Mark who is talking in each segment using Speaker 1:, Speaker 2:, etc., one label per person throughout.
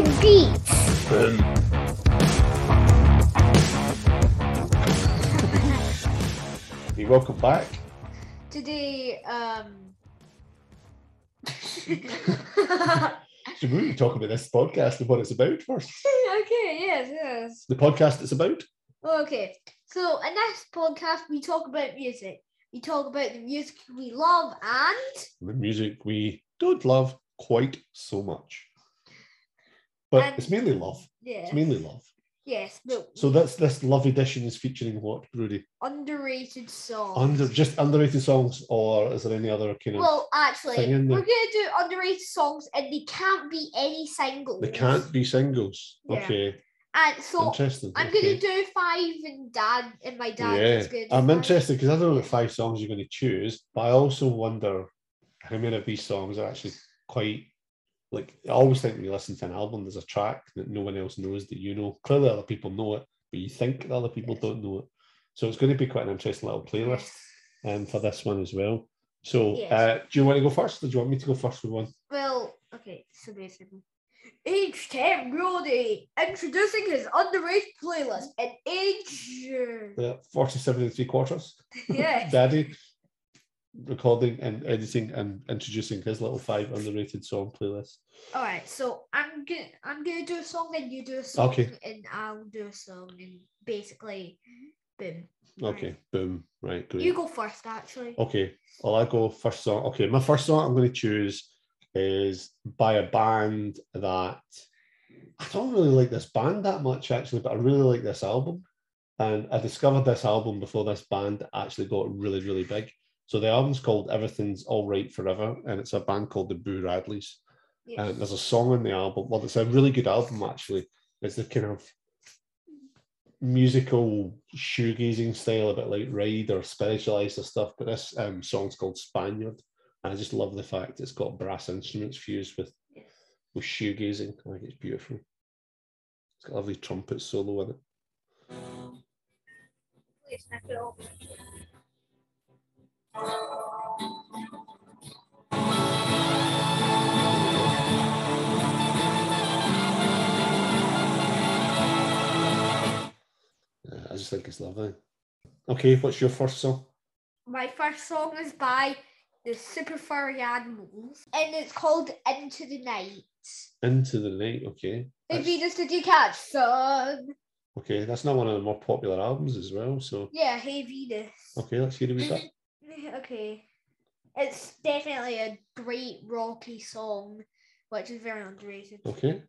Speaker 1: rock talking beats.
Speaker 2: Hey, welcome back.
Speaker 1: Today, um.
Speaker 2: So we need to talk about this podcast and what it's about first.
Speaker 1: okay, yes, yes.
Speaker 2: The podcast it's about.
Speaker 1: Okay, so in this podcast, we talk about music. We talk about the music we love and.
Speaker 2: The music we don't love quite so much. But
Speaker 1: And-
Speaker 2: it's mainly love.
Speaker 1: Yeah.
Speaker 2: It's mainly love.
Speaker 1: Yes,
Speaker 2: So that's this love edition is featuring what, Rudy?
Speaker 1: underrated songs.
Speaker 2: Under just underrated songs, or is there any other kind of
Speaker 1: Well, actually, we're gonna do underrated songs, and they can't be any singles.
Speaker 2: they can't be singles.
Speaker 1: Yeah.
Speaker 2: Okay.
Speaker 1: And so
Speaker 2: interesting.
Speaker 1: I'm
Speaker 2: okay.
Speaker 1: gonna do five, and Dad and my dad
Speaker 2: yeah,
Speaker 1: is gonna.
Speaker 2: I'm interested because I don't know what five songs you're going to choose, but I also wonder how many of these songs are actually quite like. I always think when you listen to an album, there's a track that no one else knows that you know. Clearly, other people know it, but you think that other people don't know it. So it's going to be quite an interesting little playlist um, for this one as well. So,
Speaker 1: Yes.
Speaker 2: uh, do you want to go first, or do you want me to go first with one?
Speaker 1: Well, okay, so basically. Age 10 Rudy introducing his underrated playlist at age.
Speaker 2: Uh, Forty-seven and three quarters.
Speaker 1: yeah.
Speaker 2: Daddy recording and editing and introducing his little five underrated song playlist.
Speaker 1: Alright, so I'm gonna I'm gonna do a song and you do a song
Speaker 2: Okay.
Speaker 1: and I'll do a song and basically boom.
Speaker 2: Okay, boom. Right, great.
Speaker 1: You go first actually.
Speaker 2: Okay, well, I go first song. Okay, my first song I'm to choose is by a band that I don't really like this band that much actually, but I really like this album. And I discovered this album before this band actually got really, really big. So the album's called Everything's All Right Forever, and it's a band called the Boo Radleys.
Speaker 1: Yeah.
Speaker 2: And there's a song on the album. Well, it's a really good album actually. It's the kind of musical shoegazing style, a bit like Ride or Spiritualized or stuff. But this um, song's called Spaniard, and I just love the fact it's got brass instruments fused with
Speaker 1: Yes.
Speaker 2: with shoegazing. I think it's beautiful. It's got a lovely trumpet solo in it.
Speaker 1: Please, I
Speaker 2: Yeah, I just think it's lovely. Okay, what's your first song?
Speaker 1: My first song is by the Super Furry Animals and it's called Into the Night.
Speaker 2: Into the Night. Okay.
Speaker 1: Hey
Speaker 2: That's,
Speaker 1: Venus, did you catch sun?
Speaker 2: okay, that's not one of the more popular albums as well. So
Speaker 1: Yeah, Hey Venus.
Speaker 2: okay, let's hear a wee bit.
Speaker 1: Okay. It's definitely a great rocky song, which is very underrated.
Speaker 2: Okay.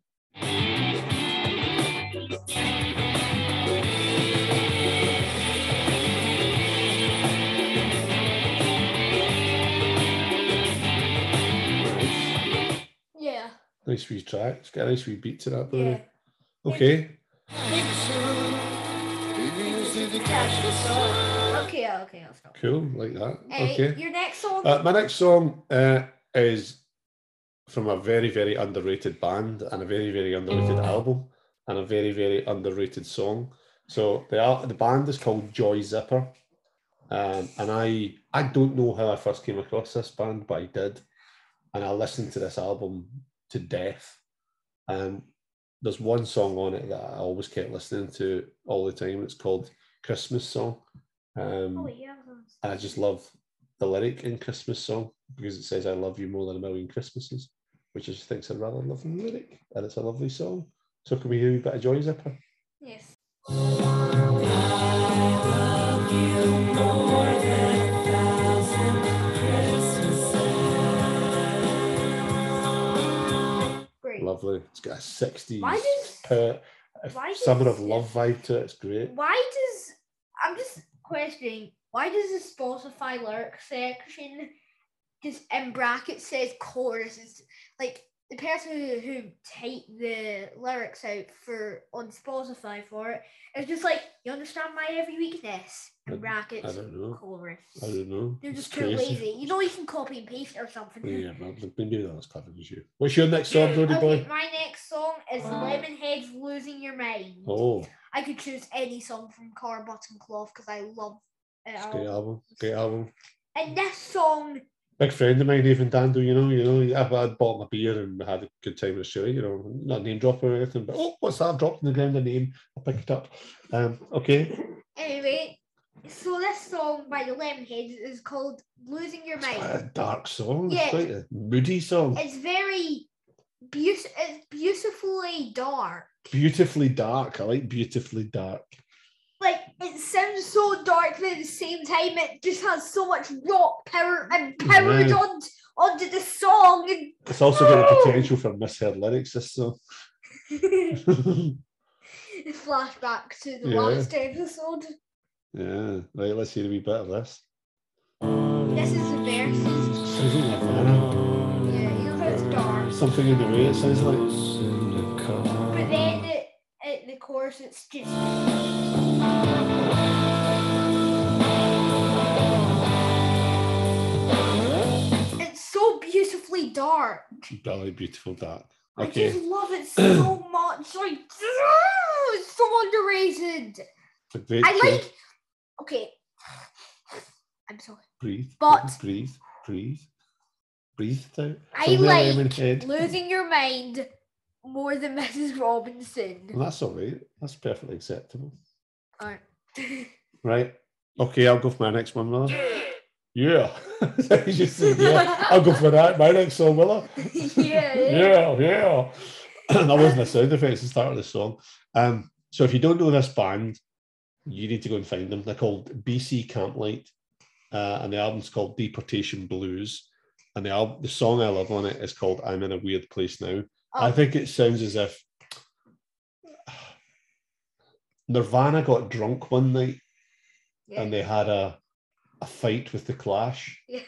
Speaker 2: Nice.
Speaker 1: Yeah.
Speaker 2: Nice wee track. It's got a nice wee beat to that,
Speaker 1: Yeah.
Speaker 2: though. Okay.
Speaker 1: Okay, okay, I'll stop.
Speaker 2: Cool. Like that.
Speaker 1: Hey,
Speaker 2: Okay.
Speaker 1: your next song?
Speaker 2: Uh, my next song uh, is from a very, very underrated band and a very, very underrated album and a very, very underrated song. So the the band is called Joy Zipper, um, and I I don't know how I first came across this band, but I did, and I listened to this album to death. And there's one song on it that I always kept listening to all the time. It's called Christmas Song. Um,
Speaker 1: oh, yeah.
Speaker 2: I just love the lyric in Christmas song because it says, I love you more than a million Christmases, which I just think is a rather lovely lyric. And it's a lovely song. So can we hear a bit of Joy Zipper?
Speaker 1: Yes. Great.
Speaker 2: Lovely. It's got a 60s
Speaker 1: Why does-
Speaker 2: per,
Speaker 1: why
Speaker 2: summer
Speaker 1: does-
Speaker 2: of love vibe to it. It's great.
Speaker 1: Why does I'm just questioning why does the Spotify lyric section just in brackets says chorus? It's like the person who, who typed the lyrics out for on Spotify for it is just like you understand my every weakness in brackets
Speaker 2: I don't know.
Speaker 1: chorus.
Speaker 2: I don't know.
Speaker 1: They're
Speaker 2: It's
Speaker 1: just too lazy. You know you can copy and paste or something.
Speaker 2: Oh, yeah, well, maybe that as clever as you. What's your next song, Roddy
Speaker 1: Okay,
Speaker 2: boy?
Speaker 1: my next song is Lemonhead's Losing Your Mind.
Speaker 2: Oh,
Speaker 1: I could choose any song from Car Button Cloth because I love it.
Speaker 2: it's a
Speaker 1: all.
Speaker 2: great album. Great album.
Speaker 1: And this song
Speaker 2: big friend of mine, Evan Dando, you know, you know, I've I'd bought my beer and we had a good time in Australia, you know, not name drop or anything, but oh, what's that? I dropped on the ground, a name, I picked it up. Um, okay.
Speaker 1: Anyway, so this song by the Lemonheads is called "Losing Your
Speaker 2: It's
Speaker 1: Mind."
Speaker 2: quite a dark song. It's
Speaker 1: Yeah.
Speaker 2: quite a moody song.
Speaker 1: It's very beautiful. It's beautifully dark.
Speaker 2: Beautifully dark. I like beautifully dark.
Speaker 1: Like it sounds so dark, but at the same time, it just has so much rock power and powered
Speaker 2: Yeah.
Speaker 1: on onto the song. And
Speaker 2: It's also got the potential for misheard lyrics, this song.
Speaker 1: flashback to the
Speaker 2: Yeah.
Speaker 1: last episode.
Speaker 2: yeah, right, let's hear a wee bit of this.
Speaker 1: This is the verses.
Speaker 2: Nirvana.
Speaker 1: Yeah, you know how it's dark,
Speaker 2: Something in the way it sounds like.
Speaker 1: Chorus, it's just. It's so beautifully dark.
Speaker 2: Really beautiful dark. Okay.
Speaker 1: I just love it so much. Like, it's so underrated.
Speaker 2: It's
Speaker 1: I like. Okay. I'm sorry.
Speaker 2: breathe.
Speaker 1: but-
Speaker 2: breathe, breathe. Breathe it out.
Speaker 1: I like losing your mind more than Mrs. Robinson.
Speaker 2: Well, that's all right. That's perfectly acceptable.
Speaker 1: Alright.
Speaker 2: Right. Okay, I'll go for my next one, Miller. Yeah. You said, yeah. I'll go for that. My next song, Miller.
Speaker 1: yeah, yeah.
Speaker 2: yeah, yeah. that wasn't a sound effect at the start of the song. Um, so if you don't know this band, you need to go and find them. They're called BC Camplight, uh, and the album's called Deportation Blues. And the album, the song I love on it is called "I'm in a Weird Place Now." I
Speaker 1: Oh.
Speaker 2: think it sounds as if Nirvana got drunk one night
Speaker 1: yeah.
Speaker 2: and they had a a fight with the Clash,
Speaker 1: Yes.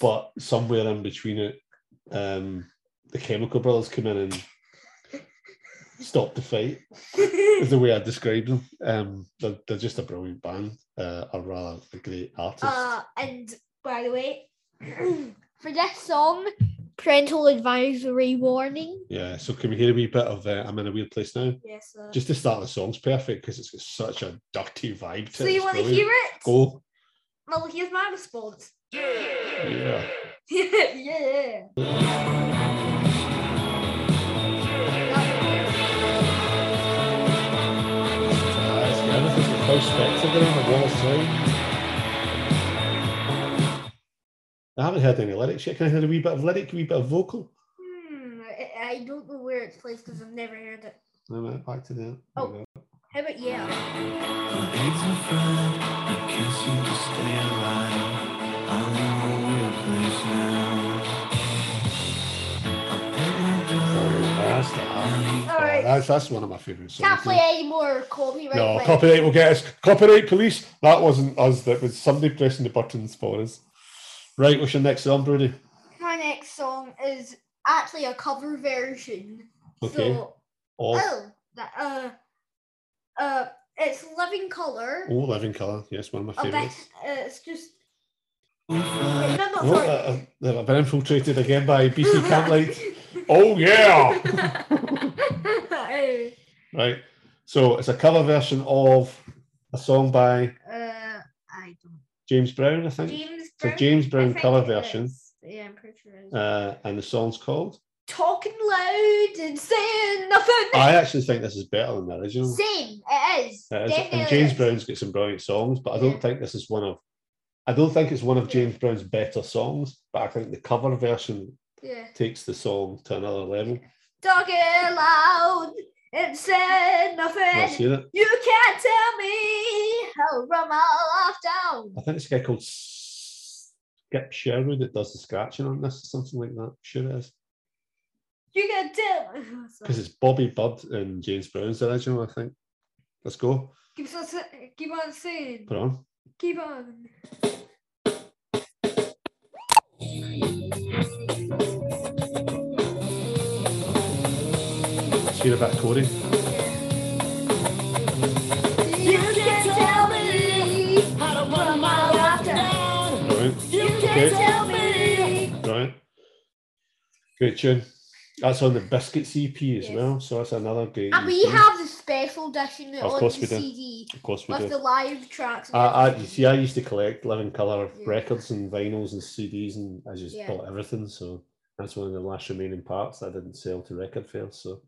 Speaker 2: but somewhere in between it, um, the Chemical Brothers come in and stopped the fight. Is the way I describe them. Um, they're, they're just a brilliant band, uh, or rather, a great artist.
Speaker 1: uh, and by the way, for this song, parental advisory warning.
Speaker 2: yeah. So can we hear a wee bit of uh, "I'm in a Weird Place Now"?
Speaker 1: Yes. Uh,
Speaker 2: Just to start, the song's perfect because it's got such a dirty vibe to it.
Speaker 1: so
Speaker 2: it.
Speaker 1: you want to hear it?
Speaker 2: Go.
Speaker 1: Well, here's my response.
Speaker 2: Yeah.
Speaker 1: yeah.
Speaker 2: That's good. Everything's got Phil Spector there on the wall too. I haven't heard any lyrics yet. Can I hear a wee bit of lyric, a wee bit of vocal?
Speaker 1: Hmm, I, I don't know where it's placed because I've never heard it.
Speaker 2: No, no, back to that.
Speaker 1: Oh.
Speaker 2: There we go.
Speaker 1: How about yeah?
Speaker 3: Eggs and fried, I can't to stay alive. I'm in a weird place now. I put my gun
Speaker 2: That's,
Speaker 1: All right.
Speaker 2: that's, that's one of my favourite songs.
Speaker 1: Can't play any more copyright.
Speaker 2: No,
Speaker 1: like-
Speaker 2: copyright will get us. Copyright police. That wasn't us. That was somebody pressing the buttons for us. Right, what's your next song, Brody?
Speaker 1: My next song is actually a cover version.
Speaker 2: Okay.
Speaker 1: So,
Speaker 2: Oh,
Speaker 1: oh, that, uh, uh, it's Living Colour.
Speaker 2: oh, Living Colour. Yes, one of my
Speaker 1: Oh,
Speaker 2: favourites.
Speaker 1: that's, uh, it's just.
Speaker 3: with
Speaker 1: No, no,
Speaker 2: Oh,
Speaker 1: sorry.
Speaker 2: uh, uh, I've been infiltrated again by BC Camplight. oh, yeah. Right. So it's a cover version of a song by
Speaker 1: uh, I don't.
Speaker 2: James Brown, I think.
Speaker 1: James
Speaker 2: It's a James Brown cover version.
Speaker 1: is. Yeah, I'm pretty sure it is.
Speaker 2: Uh, and the song's called.
Speaker 1: Talking loud and saying nothing.
Speaker 2: I actually think this is better than the original.
Speaker 1: Same. It is.
Speaker 2: It is. And James
Speaker 1: is.
Speaker 2: Brown's got some brilliant songs, but I don't
Speaker 1: Yeah.
Speaker 2: think this is one of. I don't think it's one of James Brown's better songs, but I think the cover version
Speaker 1: Yeah.
Speaker 2: takes the song to another level.
Speaker 1: Talking loud and saying nothing. You can't tell me how run my life down.
Speaker 2: I think it's a guy called Skip Sherwood that does the scratching on this, or something like that. Sure it is.
Speaker 1: You can't tell me.
Speaker 2: Because it's Bobby Byrd and James Brown's original, I think. Let's go.
Speaker 1: Keep on, keep on saying.
Speaker 2: Put on.
Speaker 1: Keep on.
Speaker 2: Let's hear a bit of Corey. Okay.
Speaker 1: can't tell me.
Speaker 2: Brilliant. Great tune. That's on the Biscuits EP as
Speaker 1: Yes.
Speaker 2: well, so that's another great.
Speaker 1: And we
Speaker 2: EP.
Speaker 1: have the special edition
Speaker 2: Of
Speaker 1: on the. CD
Speaker 2: of course, we
Speaker 1: with
Speaker 2: do.
Speaker 1: the live tracks.
Speaker 2: I, I, you see, I used to collect living color
Speaker 1: Yeah.
Speaker 2: records and vinyls and CDs, and I just
Speaker 1: Yeah.
Speaker 2: bought everything. So that's one of the last remaining parts that I didn't sell to record fairs. So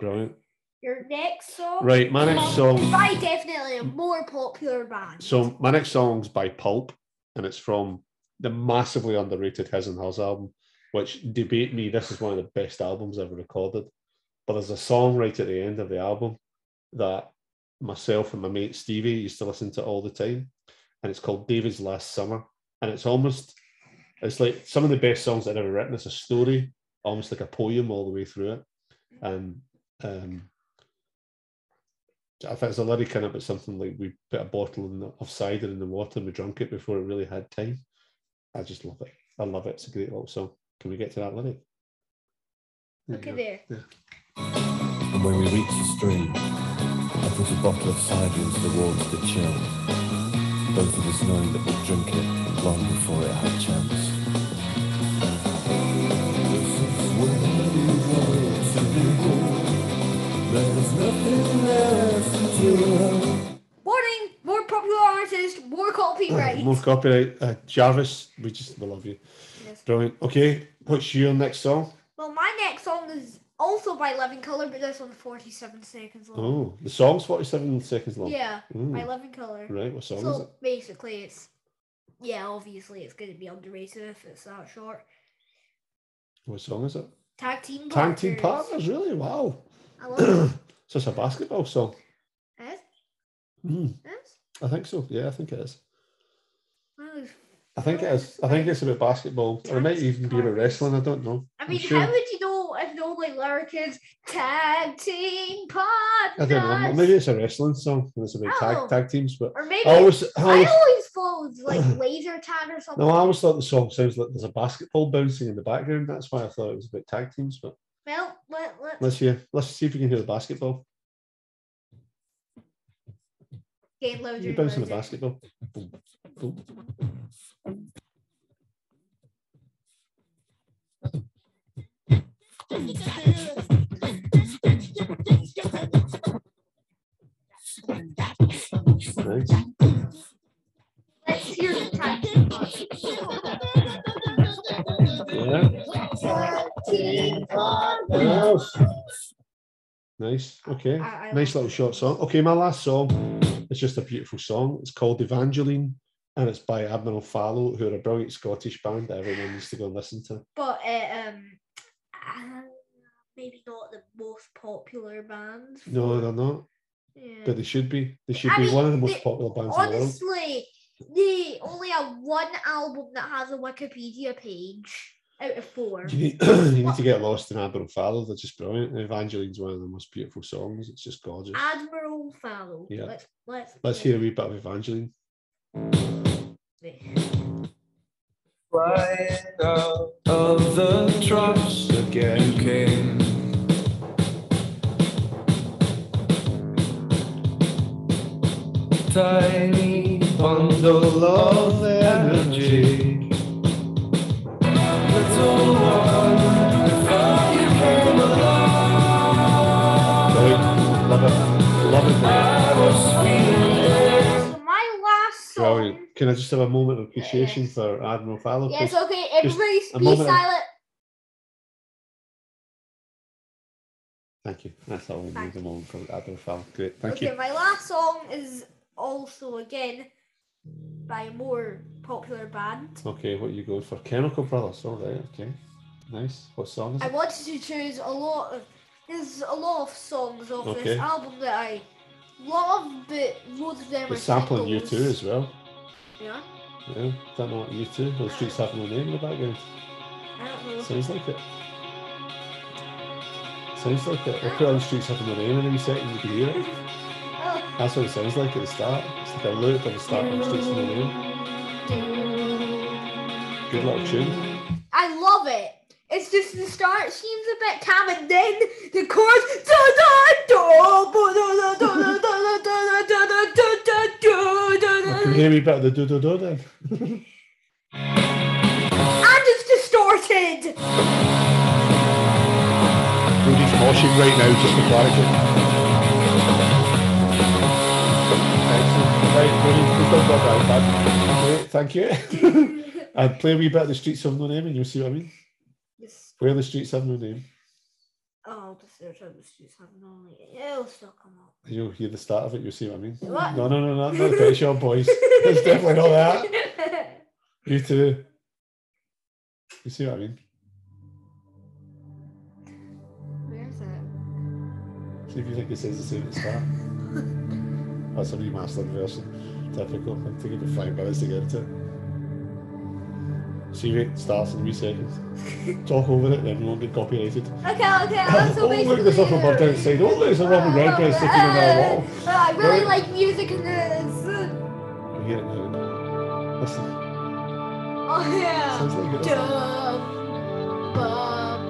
Speaker 2: brilliant.
Speaker 1: Your next song,
Speaker 2: Right, my next
Speaker 1: um,
Speaker 2: song.
Speaker 1: by definitely a more popular band.
Speaker 2: So my next song's by Pulp, and it's from the massively underrated His and Hers album, which debate me, this is one of the best albums ever recorded. But there's a song right at the end of the album that myself and my mate Stevie used to listen to all the time, and it's called David's Last Summer. And it's almost it's like some of the best songs I've ever written. It's a story, almost like a poem all the way through it. And um if it's a lyric in it, but something like we put a bottle of cider in the water and we drank it before it really had time. I just love it. I love it. It's a great little song. Can we get to that lyric? There
Speaker 1: Look at
Speaker 2: go.
Speaker 1: there.
Speaker 3: And when we reached the stream, I put a bottle of cider into the water to chill. Both of us knowing that we'd drink it long before it had chance. This is where we want to be. There's nothing left to
Speaker 1: Warning, more popular artist, more copyright.
Speaker 2: More copyright. Uh, Jarvis, we just we love you.
Speaker 1: Yes.
Speaker 2: Brilliant. Okay, what's your next song?
Speaker 1: Well, my next song is also by Living Colour, but this one's 47 seconds long.
Speaker 2: Oh, the song's 47 seconds long.
Speaker 1: Yeah,
Speaker 2: Ooh,
Speaker 1: by Living Colour.
Speaker 2: Right, what song is it?
Speaker 1: basically, it's yeah, obviously it's going to be underrated if it's that short.
Speaker 2: What song is it?
Speaker 1: Tag team.
Speaker 2: Tag Team
Speaker 1: Partners.
Speaker 2: Partners, really? Wow.
Speaker 1: I love it.
Speaker 2: so it's a basketball song.
Speaker 1: Yes,
Speaker 2: Mm,
Speaker 1: yes.
Speaker 2: I think so. Yeah, I think it is. I think it is. I think it's about basketball. Or it might even be about wrestling. I don't know.
Speaker 1: I mean,
Speaker 2: sure.
Speaker 1: how would you know if the only lyric is tag team partners?
Speaker 2: I don't know. Maybe it's a wrestling song. and It's about
Speaker 1: Oh.
Speaker 2: tag tag teams. But
Speaker 1: Or maybe
Speaker 2: I always, I
Speaker 1: I
Speaker 2: always,
Speaker 1: always followed like laser tag or something.
Speaker 2: no, I always thought the song sounds like there's a basketball bouncing in the background. That's why I thought it was about tag teams. But
Speaker 1: Well, let, let,
Speaker 2: let's hear. Let's see if we can hear the basketball. Load
Speaker 1: You're
Speaker 2: bouncing the basketball. Nice. Yeah. Nice. Okay.
Speaker 1: I, I
Speaker 2: nice little short song. Okay, my last song is just a beautiful song. It's called Evangeline and it's by Admiral Fallow, who are a brilliant Scottish band that everyone needs to go and listen to.
Speaker 1: But uh, um, uh, maybe not the most popular bands.
Speaker 2: No, they're not,
Speaker 1: yeah.
Speaker 2: but they should be. They should
Speaker 1: I
Speaker 2: be
Speaker 1: mean,
Speaker 2: one of the most
Speaker 1: they-
Speaker 2: popular bands in the world.
Speaker 1: Honestly, they only have one album that has a Wikipedia page out of four.
Speaker 2: You need, you need to get lost in Admiral Fallow. They're just brilliant. Evangeline's one of the most beautiful songs. It's just gorgeous.
Speaker 1: Admiral Fallow.
Speaker 2: Yeah.
Speaker 1: Let's let's
Speaker 2: Let's hear a wee bit of Evangeline.
Speaker 3: Right out of the troughs again came. Tiny bundle of energy.
Speaker 2: Can I just have a moment of appreciation for Admiral Fallow?
Speaker 1: Yes,
Speaker 2: please?
Speaker 1: okay, everybody
Speaker 2: a
Speaker 1: be
Speaker 2: moment of-
Speaker 1: silent.
Speaker 2: Thank you. That's all we need a moment for Admiral Fallow. Great. Thank
Speaker 1: okay,
Speaker 2: you.
Speaker 1: my last song is also again by a more popular band.
Speaker 2: Okay, what you going for? Chemical Brothers. All right. Okay. Nice. What song is
Speaker 1: I
Speaker 2: it?
Speaker 1: wanted to choose a lot of there's a lot of songs off
Speaker 2: Okay.
Speaker 1: this album that I love, but loads of them are
Speaker 2: sampling you
Speaker 1: singles.
Speaker 2: too as well.
Speaker 1: Yeah,
Speaker 2: Yeah. Don't know what U2. The streets have no name in the background.
Speaker 1: I don't know.
Speaker 2: Sounds like it. Sounds like it. We'll put on streets have no name in a second. You can hear it. That's what it sounds like at the start. It's like a loop of the start going straight in the end. Good little tune.
Speaker 1: I love it. It's just the start seems a bit calm and then the chorus. Da, da, da,
Speaker 2: can hear me better the do do do then.
Speaker 1: and it's distorted.
Speaker 2: Rudy's moshing right now just to clarify. Brilliant. We've done bad. Great, thank you. and play a wee bit of the streets have no name and you'll see what I mean.
Speaker 1: Yes.
Speaker 2: Where the streets have no name.
Speaker 1: Oh, the search the streets have no name. it'll still come up.
Speaker 2: You'll hear the start of it, you'll see what I mean.
Speaker 1: What?
Speaker 2: No, no, no, no, the Pet Shop Boys. It's definitely not that. U2. You see what I mean?
Speaker 1: Where's it?
Speaker 2: See if you think it says the same at the start. That's a remastered version. Typical. It'll take about five minutes to get into it. See it starts in a wee second. Talk over it, then we won't get copyrighted.
Speaker 1: Okay, okay, that's
Speaker 2: oh, look, there's a bird outside. Oh, there's a Robin Redbreast sitting on our wall.
Speaker 1: I really
Speaker 2: Right.
Speaker 1: like music in this.
Speaker 2: You hear it now. Listen.
Speaker 1: Oh yeah.
Speaker 2: Sounds like it.
Speaker 1: Dum, bum,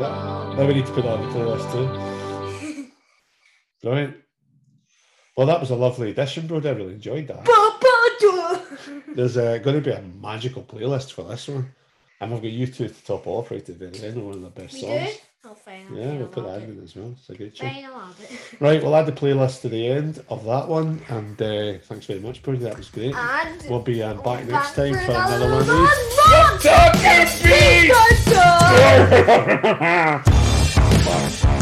Speaker 2: Yeah. Now we need to put that on the playlist too. Brilliant. Well, that was a lovely edition, bro. I really enjoyed that. There's uh, going to be a magical playlist for this one. And we've got U2 to top off right at the very end, one of the best
Speaker 1: We
Speaker 2: songs.
Speaker 1: do? Oh, fine.
Speaker 2: Yeah, we'll put that in as well. It's a good tune.
Speaker 1: Fine, I'll have it.
Speaker 2: Right, we'll add the playlist to the end of that one. And uh, thanks very much, Brody. That was great.
Speaker 1: And
Speaker 2: We'll be um, back
Speaker 1: back
Speaker 2: next time
Speaker 1: for
Speaker 2: another one of these. Talking. Beats!